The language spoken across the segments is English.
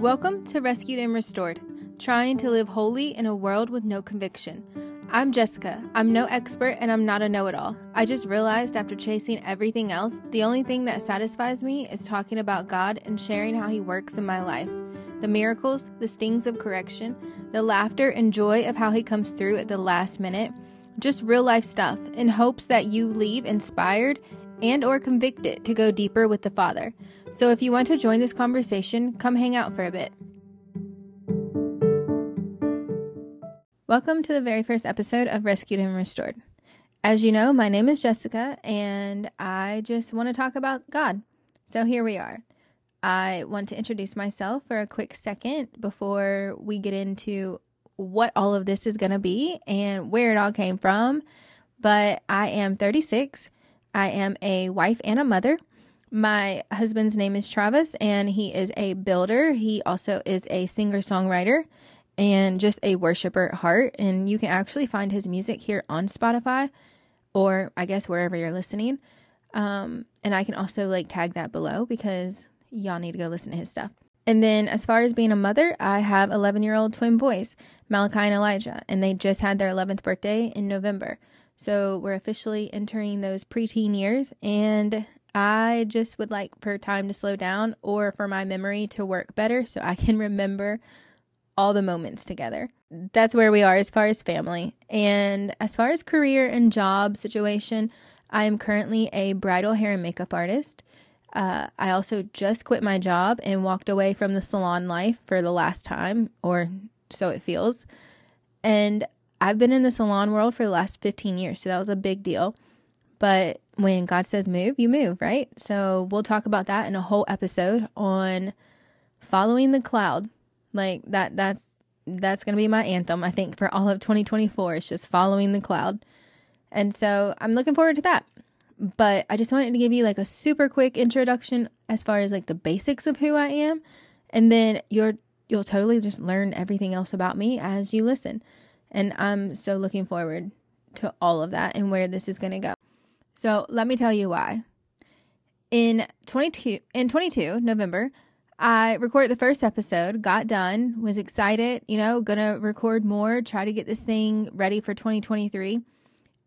Welcome to Rescued and Restored, trying to live holy in a world with no conviction. I'm Jessica. I'm no expert and I'm not a know it all. I just realized after chasing everything else, the only thing that satisfies me is talking about God and sharing how He works in my life. The miracles, the stings of correction, the laughter and joy of how He comes through at the last minute. Just real life stuff in hopes that you leave inspired and or convicted to go deeper with the Father. So if you want to join this conversation, come hang out for a bit. Welcome to the very first episode of Rescued and Restored. As you know, my name is Jessica, and I just want to talk about God. So here we are. I want to introduce myself for a quick second before we get into what all of this is going to be and where it all came from. But I am 36. I am a wife and a mother. My husband's name is Travis, and he is a builder. He also is a singer songwriter and just a worshiper at heart. And you can actually find his music here on Spotify or I guess wherever you're listening. Um, and I can also like tag that below because y'all need to go listen to his stuff. And then, as far as being a mother, I have 11 year old twin boys, Malachi and Elijah, and they just had their 11th birthday in November. So we're officially entering those preteen years, and I just would like for time to slow down or for my memory to work better so I can remember all the moments together. That's where we are as far as family. And as far as career and job situation, I am currently a bridal hair and makeup artist. Uh, I also just quit my job and walked away from the salon life for the last time, or so it feels. And I've been in the salon world for the last 15 years, so that was a big deal. But when God says move, you move, right? So we'll talk about that in a whole episode on following the cloud like that that's that's going to be my anthem I think for all of 2024 it's just following the cloud. And so I'm looking forward to that. But I just wanted to give you like a super quick introduction as far as like the basics of who I am and then you're you'll totally just learn everything else about me as you listen. And I'm so looking forward to all of that and where this is going to go. So, let me tell you why. In 22 in 22 November, I recorded the first episode, got done, was excited, you know, gonna record more, try to get this thing ready for 2023.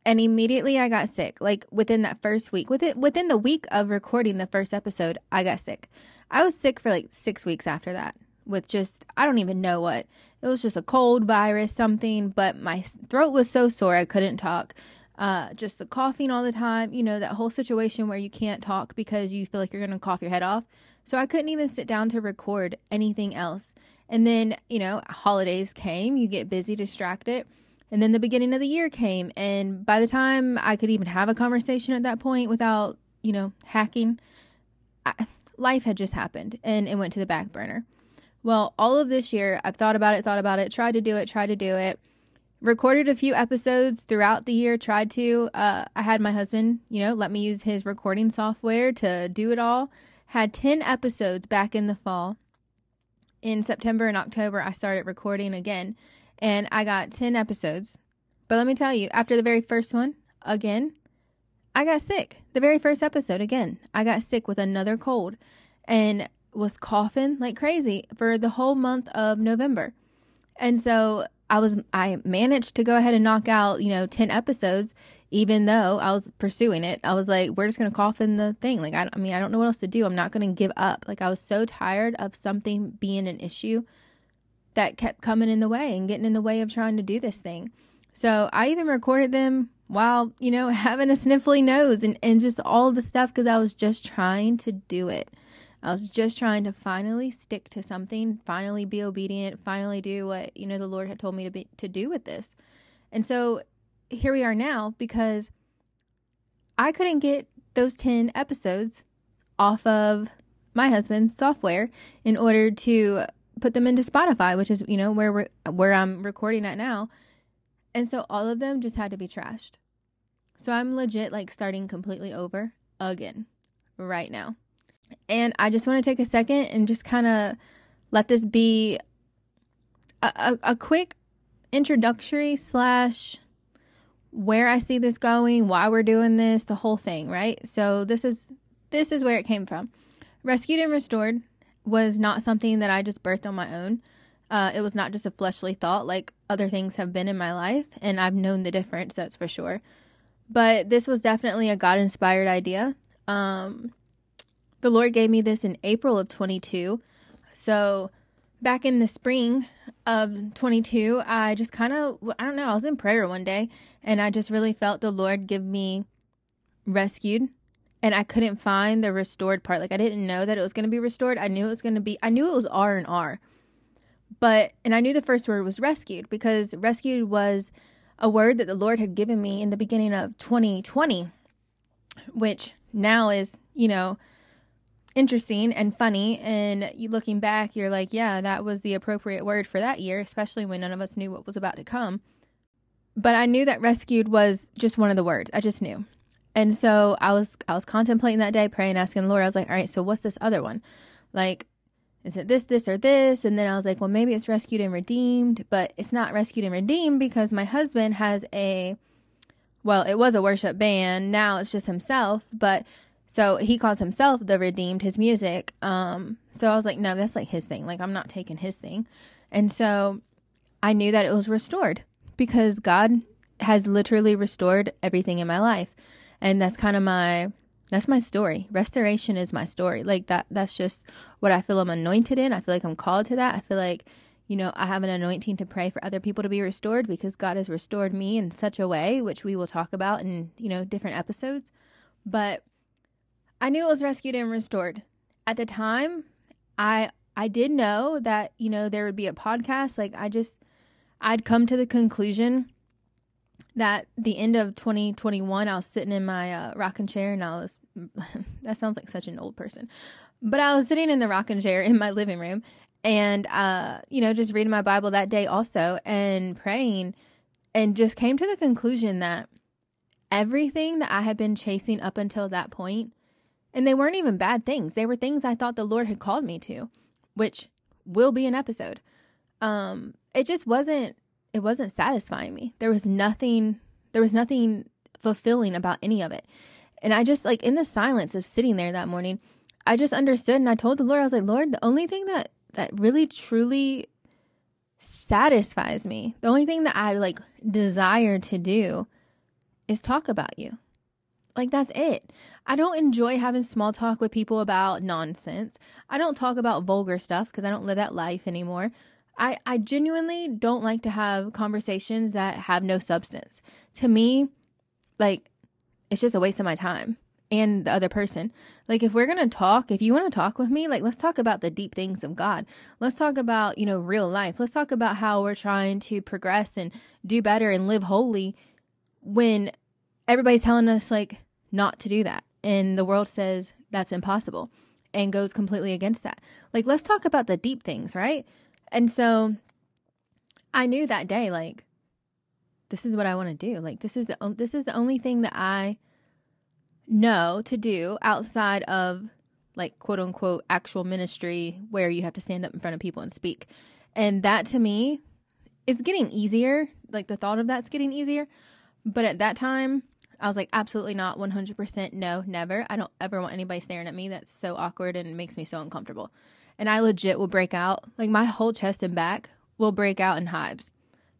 And immediately I got sick. Like within that first week, within within the week of recording the first episode, I got sick. I was sick for like 6 weeks after that with just I don't even know what. It was just a cold virus something, but my throat was so sore I couldn't talk. Uh, just the coughing all the time, you know, that whole situation where you can't talk because you feel like you're going to cough your head off. So I couldn't even sit down to record anything else. And then, you know, holidays came, you get busy, distracted. And then the beginning of the year came. And by the time I could even have a conversation at that point without, you know, hacking, I, life had just happened and it went to the back burner. Well, all of this year, I've thought about it, thought about it, tried to do it, tried to do it. Recorded a few episodes throughout the year, tried to. Uh, I had my husband, you know, let me use his recording software to do it all had 10 episodes back in the fall. In September and October, I started recording again, and I got 10 episodes. But let me tell you, after the very first one, again, I got sick. The very first episode, again, I got sick with another cold and was coughing like crazy for the whole month of November. And so I was I managed to go ahead and knock out, you know, 10 episodes even though I was pursuing it. I was like, we're just going to cough in the thing. Like I, I mean, I don't know what else to do. I'm not going to give up. Like I was so tired of something being an issue that kept coming in the way and getting in the way of trying to do this thing. So I even recorded them while, you know, having a sniffly nose and, and just all the stuff because I was just trying to do it. I was just trying to finally stick to something, finally be obedient, finally do what, you know, the Lord had told me to be to do with this. And so here we are now because I couldn't get those 10 episodes off of my husband's software in order to put them into Spotify, which is, you know, where we're, where I'm recording at now. And so all of them just had to be trashed. So I'm legit like starting completely over again right now. And I just want to take a second and just kind of let this be a, a, a quick introductory slash where I see this going, why we're doing this, the whole thing, right? So this is this is where it came from. Rescued and Restored was not something that I just birthed on my own. Uh, it was not just a fleshly thought like other things have been in my life, and I've known the difference, that's for sure. But this was definitely a God inspired idea. Um, the Lord gave me this in April of 22. So back in the spring of 22, I just kind of, I don't know, I was in prayer one day and I just really felt the Lord give me rescued. And I couldn't find the restored part. Like I didn't know that it was going to be restored. I knew it was going to be, I knew it was R and R. But, and I knew the first word was rescued because rescued was a word that the Lord had given me in the beginning of 2020, which now is, you know, interesting and funny. And looking back, you're like, yeah, that was the appropriate word for that year, especially when none of us knew what was about to come. But I knew that rescued was just one of the words. I just knew. And so I was I was contemplating that day, praying, asking the Lord. I was like, all right, so what's this other one? Like, is it this, this, or this? And then I was like, well, maybe it's rescued and redeemed, but it's not rescued and redeemed because my husband has a well, it was a worship band. Now it's just himself, but so he calls himself the redeemed, his music. Um, so I was like, no, that's like his thing. Like I'm not taking his thing. And so I knew that it was restored because God has literally restored everything in my life. And that's kind of my that's my story. Restoration is my story. Like that that's just what I feel I'm anointed in. I feel like I'm called to that. I feel like you know, I have an anointing to pray for other people to be restored because God has restored me in such a way, which we will talk about in, you know, different episodes. But I knew it was rescued and restored. At the time, I I did know that, you know, there would be a podcast. Like I just I'd come to the conclusion that the end of 2021 I was sitting in my uh, rocking chair and I was that sounds like such an old person. But I was sitting in the rocking chair in my living room and uh you know just reading my bible that day also and praying and just came to the conclusion that everything that I had been chasing up until that point and they weren't even bad things. They were things I thought the Lord had called me to, which will be an episode. Um, it just wasn't it wasn't satisfying me. There was nothing there was nothing fulfilling about any of it. And I just like in the silence of sitting there that morning, I just understood and I told the Lord, I was like, Lord, the only thing that that really truly satisfies me, the only thing that I like desire to do is talk about you. Like, that's it. I don't enjoy having small talk with people about nonsense. I don't talk about vulgar stuff because I don't live that life anymore. I, I genuinely don't like to have conversations that have no substance. To me, like, it's just a waste of my time and the other person. Like, if we're going to talk, if you want to talk with me, like, let's talk about the deep things of God. Let's talk about, you know, real life. Let's talk about how we're trying to progress and do better and live holy when everybody's telling us like not to do that. And the world says that's impossible and goes completely against that. Like let's talk about the deep things right? And so i knew that day like this is what i want to do. Like this is the this is the only thing that i know to do outside of like quote unquote actual ministry where you have to stand up in front of people and speak. And that to me is getting easier. Like the thought of that's getting easier. But at that time I was like, absolutely not, 100% no, never. I don't ever want anybody staring at me. That's so awkward and makes me so uncomfortable. And I legit will break out, like my whole chest and back will break out in hives.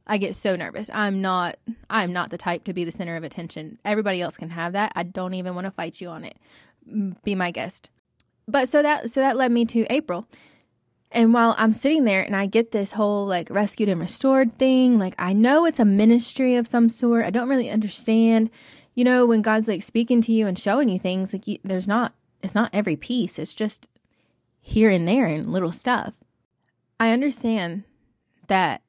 I get so nervous. I'm not I'm not the type to be the center of attention. Everybody else can have that. I don't even want to fight you on it. Be my guest. But so that so that led me to April. And while I'm sitting there and I get this whole like rescued and restored thing, like I know it's a ministry of some sort. I don't really understand you know, when God's like speaking to you and showing you things, like you, there's not, it's not every piece. It's just here and there and little stuff. I understand that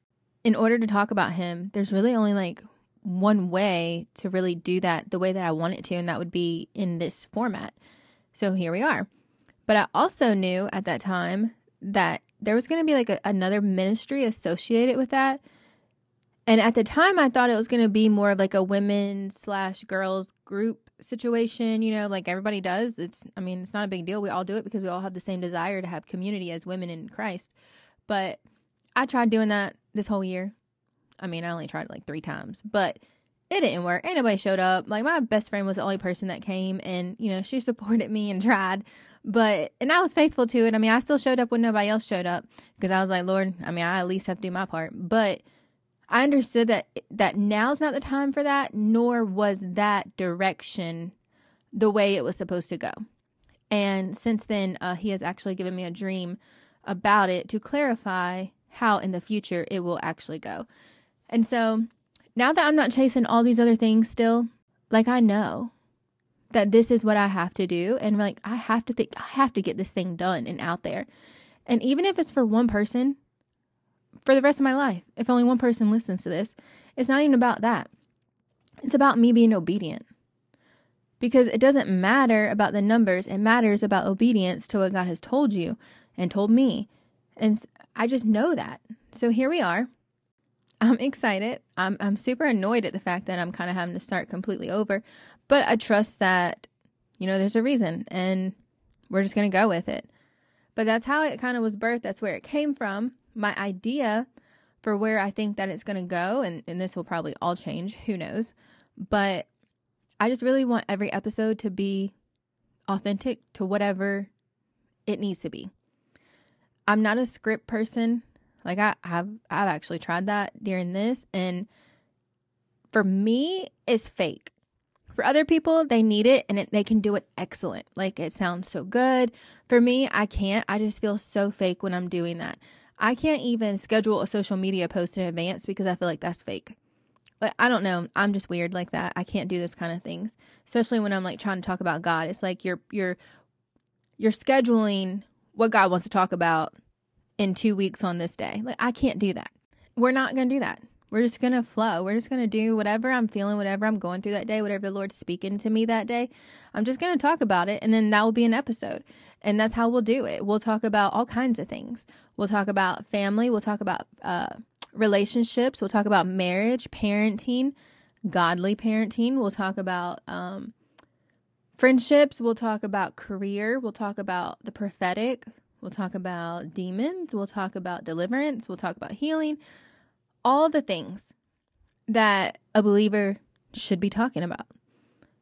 in order to talk about him, there's really only like one way to really do that the way that I want it to, and that would be in this format. So here we are. But I also knew at that time that there was going to be like a, another ministry associated with that and at the time, I thought it was going to be more of like a women slash girls group situation, you know, like everybody does. It's, I mean, it's not a big deal. We all do it because we all have the same desire to have community as women in Christ. But I tried doing that this whole year. I mean, I only tried like three times, but it didn't work. Ain't nobody showed up. Like my best friend was the only person that came and, you know, she supported me and tried. But and I was faithful to it. I mean, I still showed up when nobody else showed up because I was like, Lord, I mean, I at least have to do my part. But I understood that that now's not the time for that, nor was that direction the way it was supposed to go. And since then, uh, he has actually given me a dream about it to clarify how in the future it will actually go. And so now that I'm not chasing all these other things still, like I know that this is what I have to do. And like, I have to think, I have to get this thing done and out there. And even if it's for one person, for the rest of my life, if only one person listens to this, it's not even about that. It's about me being obedient. Because it doesn't matter about the numbers, it matters about obedience to what God has told you and told me. And I just know that. So here we are. I'm excited. I'm I'm super annoyed at the fact that I'm kind of having to start completely over, but I trust that you know there's a reason and we're just going to go with it. But that's how it kind of was birthed. That's where it came from. My idea for where I think that it's going to go and and this will probably all change, who knows. But I just really want every episode to be authentic to whatever it needs to be. I'm not a script person. Like I have I've actually tried that during this and for me it's fake. For other people, they need it and it, they can do it excellent. Like it sounds so good. For me, I can't. I just feel so fake when I'm doing that. I can't even schedule a social media post in advance because I feel like that's fake. But I don't know. I'm just weird like that. I can't do this kind of things, especially when I'm like trying to talk about God. It's like you're you're you're scheduling what God wants to talk about in 2 weeks on this day. Like I can't do that. We're not going to do that. We're just going to flow. We're just going to do whatever I'm feeling, whatever I'm going through that day, whatever the Lord's speaking to me that day. I'm just going to talk about it and then that will be an episode. And that's how we'll do it. We'll talk about all kinds of things. We'll talk about family, we'll talk about uh relationships. We'll talk about marriage, parenting, godly parenting. We'll talk about um, friendships. We'll talk about career. We'll talk about the prophetic. We'll talk about demons. We'll talk about deliverance. We'll talk about healing. All the things that a believer should be talking about.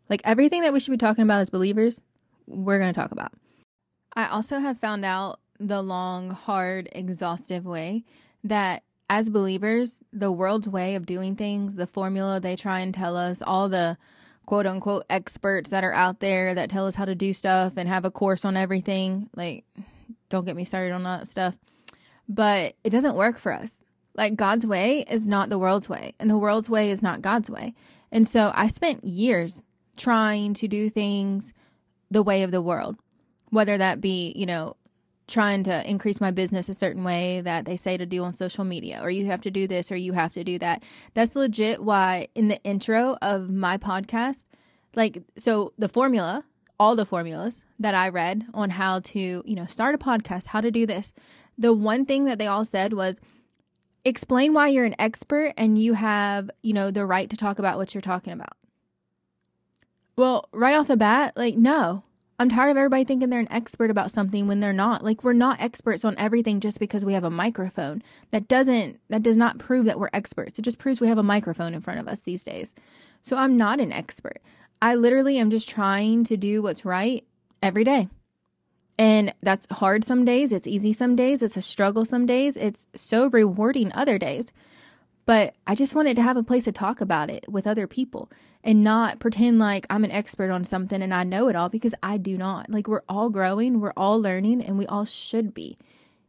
Like everything that we should be talking about as believers, we're going to talk about. I also have found out the long, hard, exhaustive way that as believers, the world's way of doing things, the formula they try and tell us, all the quote unquote experts that are out there that tell us how to do stuff and have a course on everything, like, don't get me started on that stuff. But it doesn't work for us. Like, God's way is not the world's way, and the world's way is not God's way. And so I spent years trying to do things the way of the world, whether that be, you know, trying to increase my business a certain way that they say to do on social media, or you have to do this, or you have to do that. That's legit why in the intro of my podcast, like, so the formula, all the formulas that I read on how to, you know, start a podcast, how to do this, the one thing that they all said was, explain why you're an expert and you have, you know, the right to talk about what you're talking about. Well, right off the bat, like, no, I'm tired of everybody thinking they're an expert about something when they're not. Like we're not experts on everything just because we have a microphone. That doesn't that does not prove that we're experts. It just proves we have a microphone in front of us these days. So I'm not an expert. I literally am just trying to do what's right every day. And that's hard some days, it's easy some days, it's a struggle some days, it's so rewarding other days. But I just wanted to have a place to talk about it with other people and not pretend like I'm an expert on something and I know it all because I do not. Like we're all growing, we're all learning, and we all should be.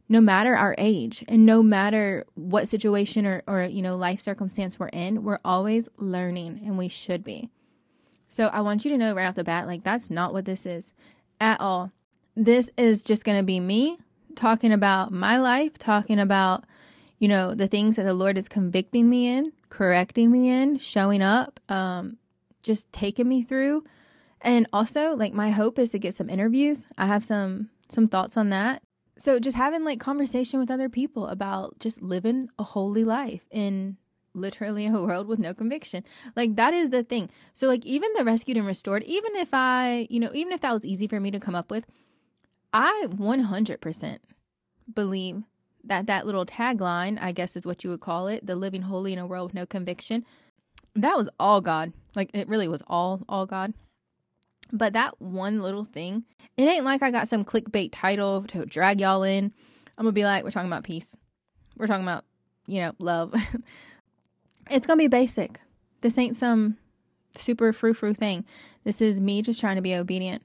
No matter our age and no matter what situation or, or you know life circumstance we're in, we're always learning and we should be. So I want you to know right off the bat, like that's not what this is at all. This is just gonna be me talking about my life, talking about you know, the things that the Lord is convicting me in, correcting me in, showing up, um, just taking me through. And also, like my hope is to get some interviews. I have some some thoughts on that. So just having like conversation with other people about just living a holy life in literally a world with no conviction. Like that is the thing. So like even the rescued and restored, even if I, you know, even if that was easy for me to come up with, I 100% believe that that little tagline, I guess is what you would call it, the living holy in a world with no conviction. that was all God. Like it really was all all God. But that one little thing, it ain't like I got some clickbait title to drag y'all in. I'm gonna be like, we're talking about peace. We're talking about, you know, love. it's gonna be basic. This ain't some super frou frou thing. This is me just trying to be obedient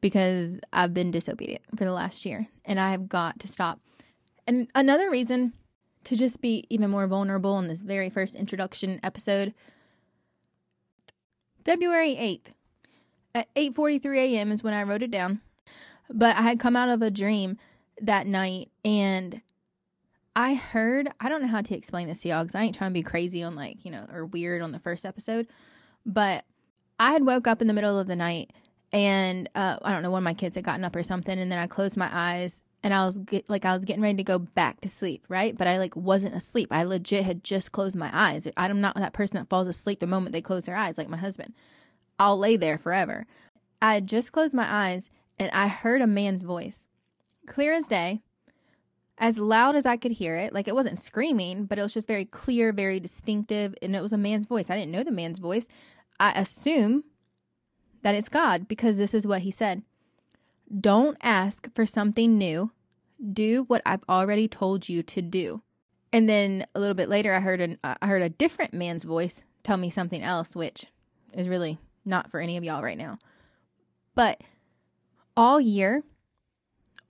because I've been disobedient for the last year and I have got to stop. And another reason to just be even more vulnerable in this very first introduction episode February 8th at 8:43 a.m. is when I wrote it down. But I had come out of a dream that night and I heard, I don't know how to explain this to y'all because I ain't trying to be crazy on like, you know, or weird on the first episode, but I had woke up in the middle of the night and uh, I don't know, one of my kids had gotten up or something. And then I closed my eyes and I was get, like, I was getting ready to go back to sleep, right? But I like wasn't asleep. I legit had just closed my eyes. I'm not that person that falls asleep the moment they close their eyes, like my husband. I'll lay there forever. I had just closed my eyes and I heard a man's voice, clear as day as loud as I could hear it. Like it wasn't screaming, but it was just very clear, very distinctive, and it was a man's voice. I didn't know the man's voice. I assume that it's God because this is what he said. Don't ask for something new. Do what I've already told you to do. And then a little bit later I heard an I heard a different man's voice tell me something else which is really not for any of y'all right now. But all year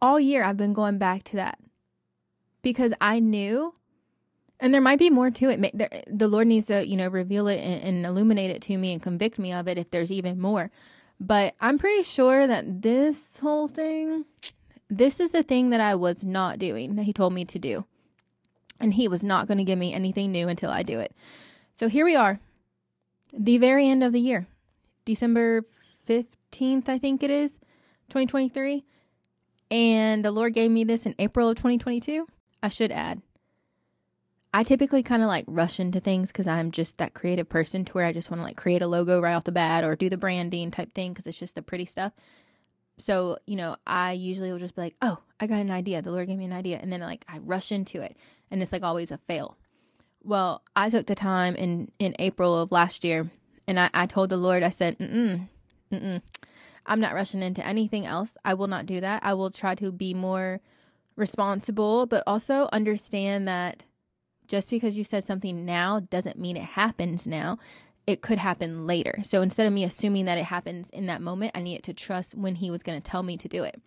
all year I've been going back to that because I knew, and there might be more to it. The Lord needs to, you know, reveal it and, and illuminate it to me and convict me of it if there's even more. But I'm pretty sure that this whole thing, this is the thing that I was not doing that He told me to do. And He was not going to give me anything new until I do it. So here we are, the very end of the year, December 15th, I think it is, 2023. And the Lord gave me this in April of 2022. I should add, I typically kind of like rush into things because I'm just that creative person to where I just want to like create a logo right off the bat or do the branding type thing because it's just the pretty stuff. So, you know, I usually will just be like, oh, I got an idea. The Lord gave me an idea. And then like I rush into it and it's like always a fail. Well, I took the time in, in April of last year and I, I told the Lord, I said, mm-mm, mm-mm. I'm not rushing into anything else. I will not do that. I will try to be more responsible, but also understand that just because you said something now doesn't mean it happens now. It could happen later. So instead of me assuming that it happens in that moment, I needed to trust when he was going to tell me to do it.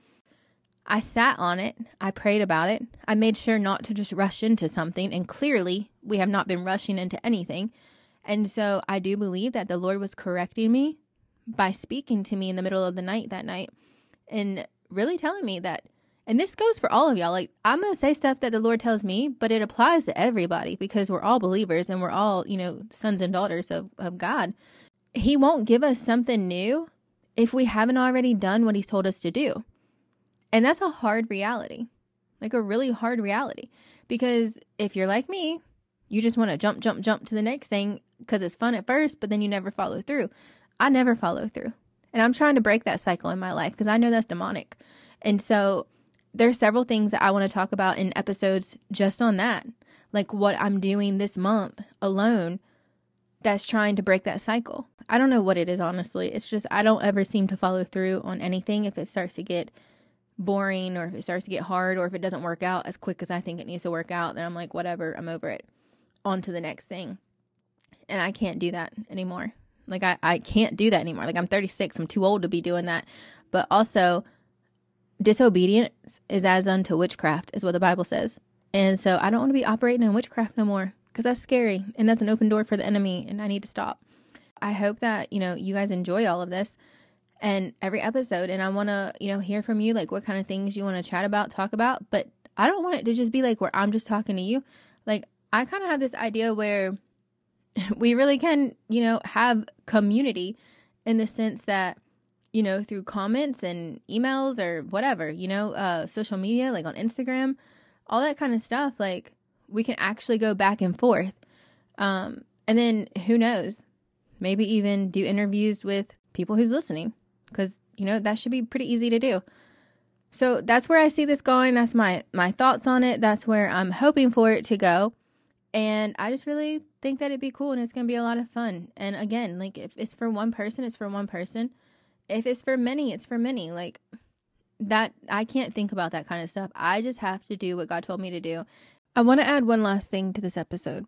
I sat on it. I prayed about it. I made sure not to just rush into something. And clearly, we have not been rushing into anything. And so I do believe that the Lord was correcting me by speaking to me in the middle of the night that night and really telling me that and this goes for all of y'all. Like, I'm going to say stuff that the Lord tells me, but it applies to everybody because we're all believers and we're all, you know, sons and daughters of, of God. He won't give us something new if we haven't already done what He's told us to do. And that's a hard reality, like a really hard reality. Because if you're like me, you just want to jump, jump, jump to the next thing because it's fun at first, but then you never follow through. I never follow through. And I'm trying to break that cycle in my life because I know that's demonic. And so there's several things that I want to talk about in episodes just on that. Like what I'm doing this month alone that's trying to break that cycle. I don't know what it is honestly. It's just I don't ever seem to follow through on anything if it starts to get boring or if it starts to get hard or if it doesn't work out as quick as I think it needs to work out, then I'm like whatever, I'm over it. On to the next thing. And I can't do that anymore. Like I I can't do that anymore. Like I'm 36, I'm too old to be doing that. But also disobedience is as unto witchcraft, is what the Bible says. And so I don't want to be operating in witchcraft no more because that's scary and that's an open door for the enemy and I need to stop. I hope that, you know, you guys enjoy all of this and every episode and I want to, you know, hear from you like what kind of things you want to chat about, talk about, but I don't want it to just be like where I'm just talking to you. Like I kind of have this idea where we really can, you know, have community in the sense that you know, through comments and emails or whatever, you know, uh, social media, like on Instagram, all that kind of stuff. Like we can actually go back and forth. Um, and then who knows, maybe even do interviews with people who's listening because, you know, that should be pretty easy to do. So that's where I see this going. That's my my thoughts on it. That's where I'm hoping for it to go. And I just really think that it'd be cool and it's going to be a lot of fun. And again, like if it's for one person, it's for one person. If it's for many, it's for many. Like that, I can't think about that kind of stuff. I just have to do what God told me to do. I want to add one last thing to this episode.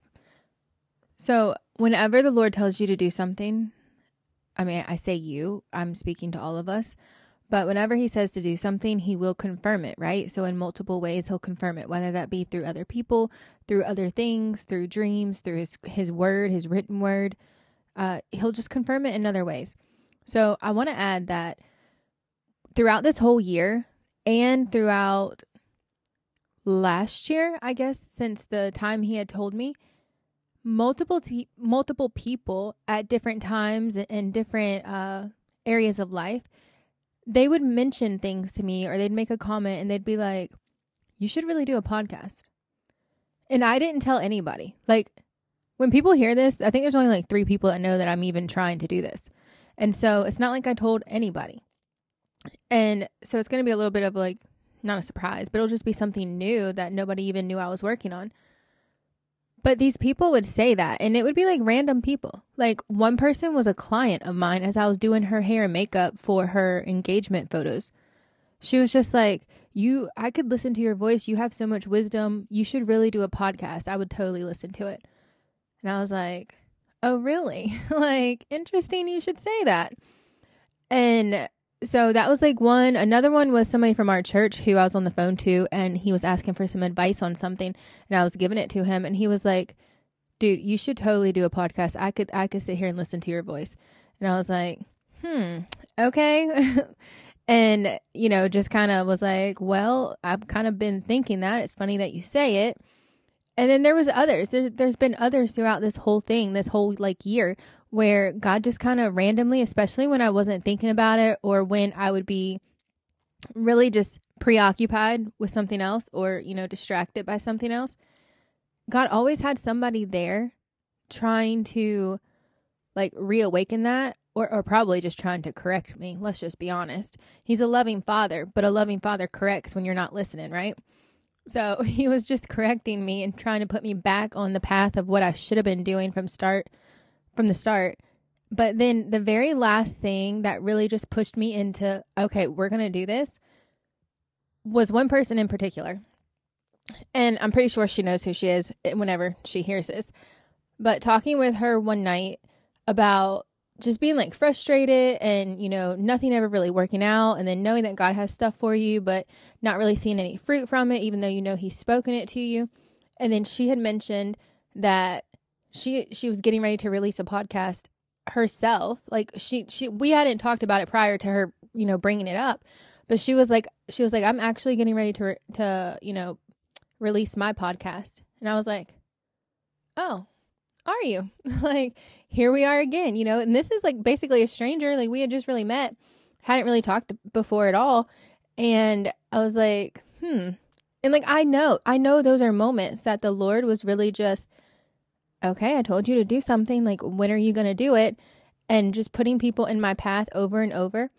So, whenever the Lord tells you to do something, I mean, I say you, I'm speaking to all of us, but whenever He says to do something, He will confirm it, right? So, in multiple ways, He'll confirm it, whether that be through other people, through other things, through dreams, through His, his word, His written word. Uh, he'll just confirm it in other ways. So, I want to add that throughout this whole year and throughout last year, I guess, since the time He had told me, multiple t- multiple people at different times in different uh, areas of life, they would mention things to me or they'd make a comment and they'd be like, "You should really do a podcast." And I didn't tell anybody. Like when people hear this, I think there's only like 3 people that know that I'm even trying to do this. And so it's not like I told anybody. And so it's going to be a little bit of like not a surprise, but it'll just be something new that nobody even knew I was working on. But these people would say that, and it would be like random people. Like one person was a client of mine as I was doing her hair and makeup for her engagement photos. She was just like, You, I could listen to your voice. You have so much wisdom. You should really do a podcast. I would totally listen to it. And I was like, Oh, really? like, interesting. You should say that. And so that was like one. Another one was somebody from our church who I was on the phone to, and he was asking for some advice on something, and I was giving it to him, and he was like, "Dude, you should totally do a podcast. I could, I could sit here and listen to your voice." And I was like, "Hmm, okay." and you know, just kind of was like, "Well, I've kind of been thinking that. It's funny that you say it." And then there was others. There, there's been others throughout this whole thing, this whole like year, where God just kind of randomly, especially when I wasn't thinking about it or when I would be really just preoccupied with something else or, you know, distracted by something else, God always had somebody there trying to like reawaken that or, or probably just trying to correct me. Let's just be honest. He's a loving father, but a loving father corrects when you're not listening, right? So he was just correcting me and trying to put me back on the path of what I should have been doing from start from the start. But then the very last thing that really just pushed me into, okay, we're going to do this was one person in particular. And I'm pretty sure she knows who she is eh, whenever she hears this. But talking with her one night about just being like frustrated and, you know, nothing ever really working out. And then knowing that God has stuff for you, but not really seeing any fruit from it, even though you know He's spoken it to you. And then she had mentioned that she she was getting ready to release a podcast herself like she she we hadn't talked about it prior to her you know bringing it up but she was like she was like i'm actually getting ready to to you know release my podcast and i was like oh are you like here we are again you know and this is like basically a stranger like we had just really met hadn't really talked before at all and i was like hmm and like i know i know those are moments that the lord was really just okay, I told you to do something. Like, when are you going to do it? And just putting people in my path over and over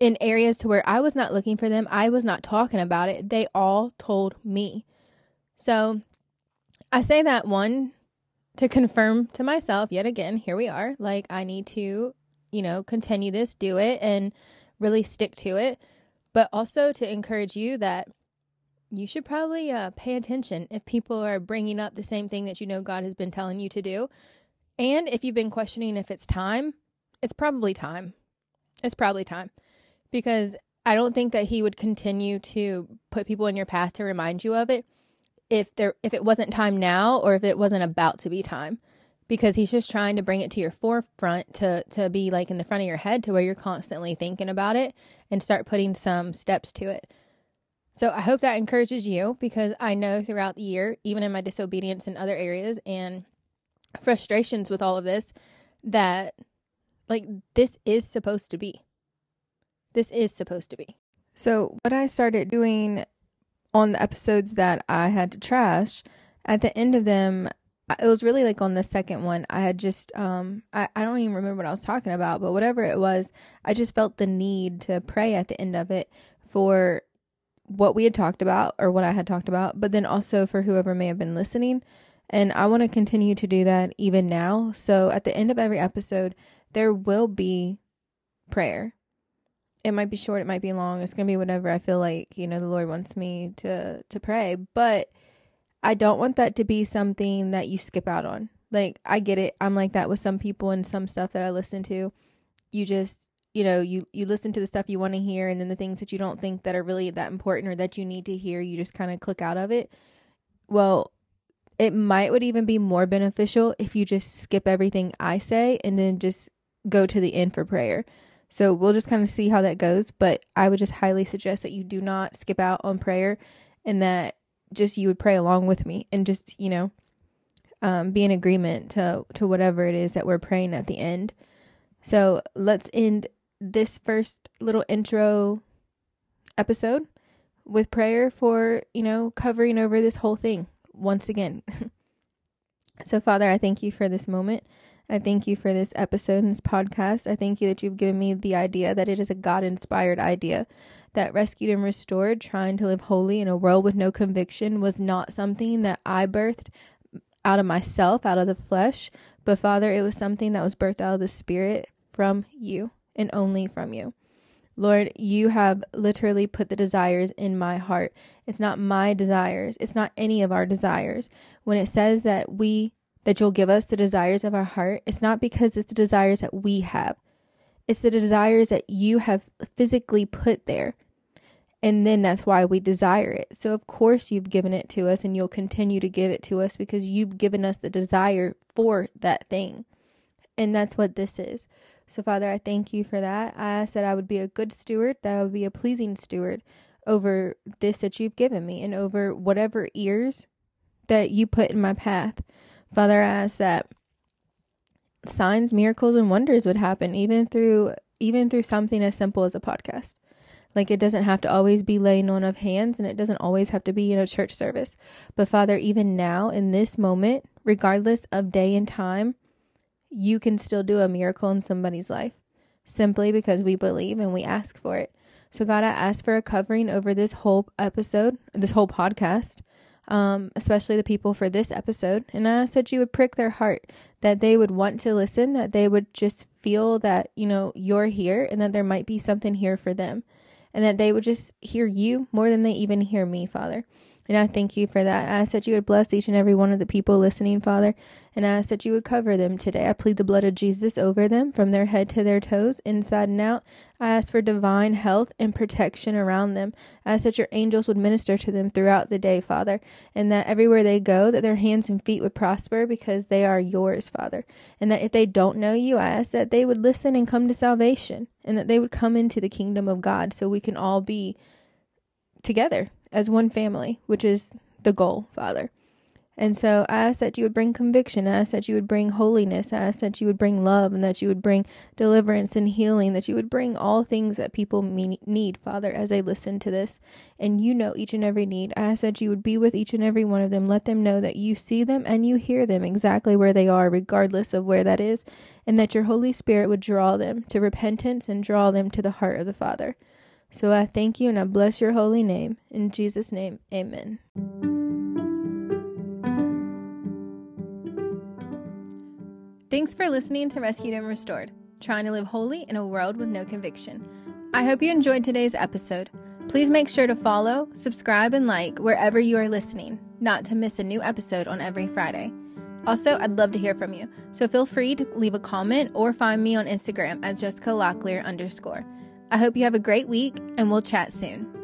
in areas to where I was not looking for them. I was not talking about it. They all told me. So I say that one to confirm to myself yet again, here we are. Like, I need to, you know, continue this, do it, and really stick to it. But also to encourage you that you should probably uh, pay attention if people are bringing up the same thing that you know God has been telling you to do. And if you've been questioning if it's time, it's probably time. It's probably time. Because I don't think that he would continue to put people in your path to remind you of it if there if it wasn't time now or if it wasn't about to be time. Because he's just trying to bring it to your forefront to to be like in the front of your head to where you're constantly thinking about it and start putting some steps to it. So I hope that encourages you because I know throughout the year, even in my disobedience in other areas and frustrations with all of this, that like this is supposed to be. This is supposed to be. So, what I started doing on the episodes that I had to trash, at the end of them, it was really like on the second one, I had just, um, I, I don't even remember what I was talking about, but whatever it was, I just felt the need to pray at the end of it for what we had talked about or what I had talked about, but then also for whoever may have been listening And I want to continue to do that even now. So at the end of every episode, there will be prayer. It might be short, it might be long. It's to be whatever I feel like, you know, the Lord wants me to to pray, but I don't want that to be something that you skip out on. Like I get it. I'm like that with some people and some stuff that I listen to. You just, you know, you you listen to the stuff you want to hear and then the things that you don't think that are really that important or that you need to hear, you just kind of click out of it. Well, it might would even be more beneficial if you just skip everything I say and then just go to the end for prayer. So we'll just kind of see how that goes, but I would just highly suggest that you do not skip out on prayer and that just you would pray along with me and just, you know, um, be in agreement to to whatever it is that we're praying at the end. So let's end this first little intro episode with prayer for, you know, covering over this whole thing once again. so, Father, I thank you for this moment. I thank you for this episode and this podcast. I thank you that you've given me the idea that it is a God inspired idea, that rescued and restored, trying to live holy in a world with no conviction was not something that I birthed out of myself, out of the flesh, but Father, it was something that was birthed out of the Spirit from you and only from you. Lord, you have literally put the desires in my heart. It's not my desires. It's not any of our desires. When it says that we that you'll give us the desires of our heart, it's not because it's the desires that we have. It's the desires that you have physically put there. And then that's why we desire it. So, of course, you've given it to us and you'll continue to give it to us because you've given us the desire for that thing. And that's what this is. So, Father, I thank you for that. I ask that I would be a good steward, that I would be a pleasing steward over this that you've given me and over whatever ears that you put in my path. Father, I ask that signs, miracles, and wonders would happen even through even through something as simple as a podcast. Like it doesn't have to always be laying on of hands and it doesn't always have to be in a church service. But Father, even now in this moment, regardless of day and time, you can still do a miracle in somebody's life simply because we believe and we ask for it. So, God, I ask for a covering over this whole episode, this whole podcast, um, especially the people for this episode. And I ask that you would prick their heart, that they would want to listen, that they would just feel that, you know, you're here and that there might be something here for them, and that they would just hear you more than they even hear me, Father. And I thank you for that. I ask that you would bless each and every one of the people listening, Father. And I ask that you would cover them today. I plead the blood of Jesus over them from their head to their toes, inside and out. I ask for divine health and protection around them. I ask that your angels would minister to them throughout the day, Father, and that everywhere they go, that their hands and feet would prosper because they are yours, Father. And that if they don't know you, I ask that they would listen and come to salvation, and that they would come into the kingdom of God so we can all be together as one family, which is the goal, Father. And so I ask that you would bring conviction. I ask that you would bring holiness. I ask that you would bring love and that you would bring deliverance and healing, that you would bring all things that people need, Father, as they listen to this. And you know each and every need. I ask that you would be with each and every one of them. Let them know that you see them and you hear them exactly where they are, regardless of where that is. And that your Holy Spirit would draw them to repentance and draw them to the heart of the Father. So I thank you and I bless your holy name. In Jesus' name, amen. Thanks for listening to Rescued and Restored, trying to live holy in a world with no conviction. I hope you enjoyed today's episode. Please make sure to follow, subscribe, and like wherever you are listening, not to miss a new episode on every Friday. Also, I'd love to hear from you, so feel free to leave a comment or find me on Instagram at Jessica Locklear underscore. I hope you have a great week, and we'll chat soon.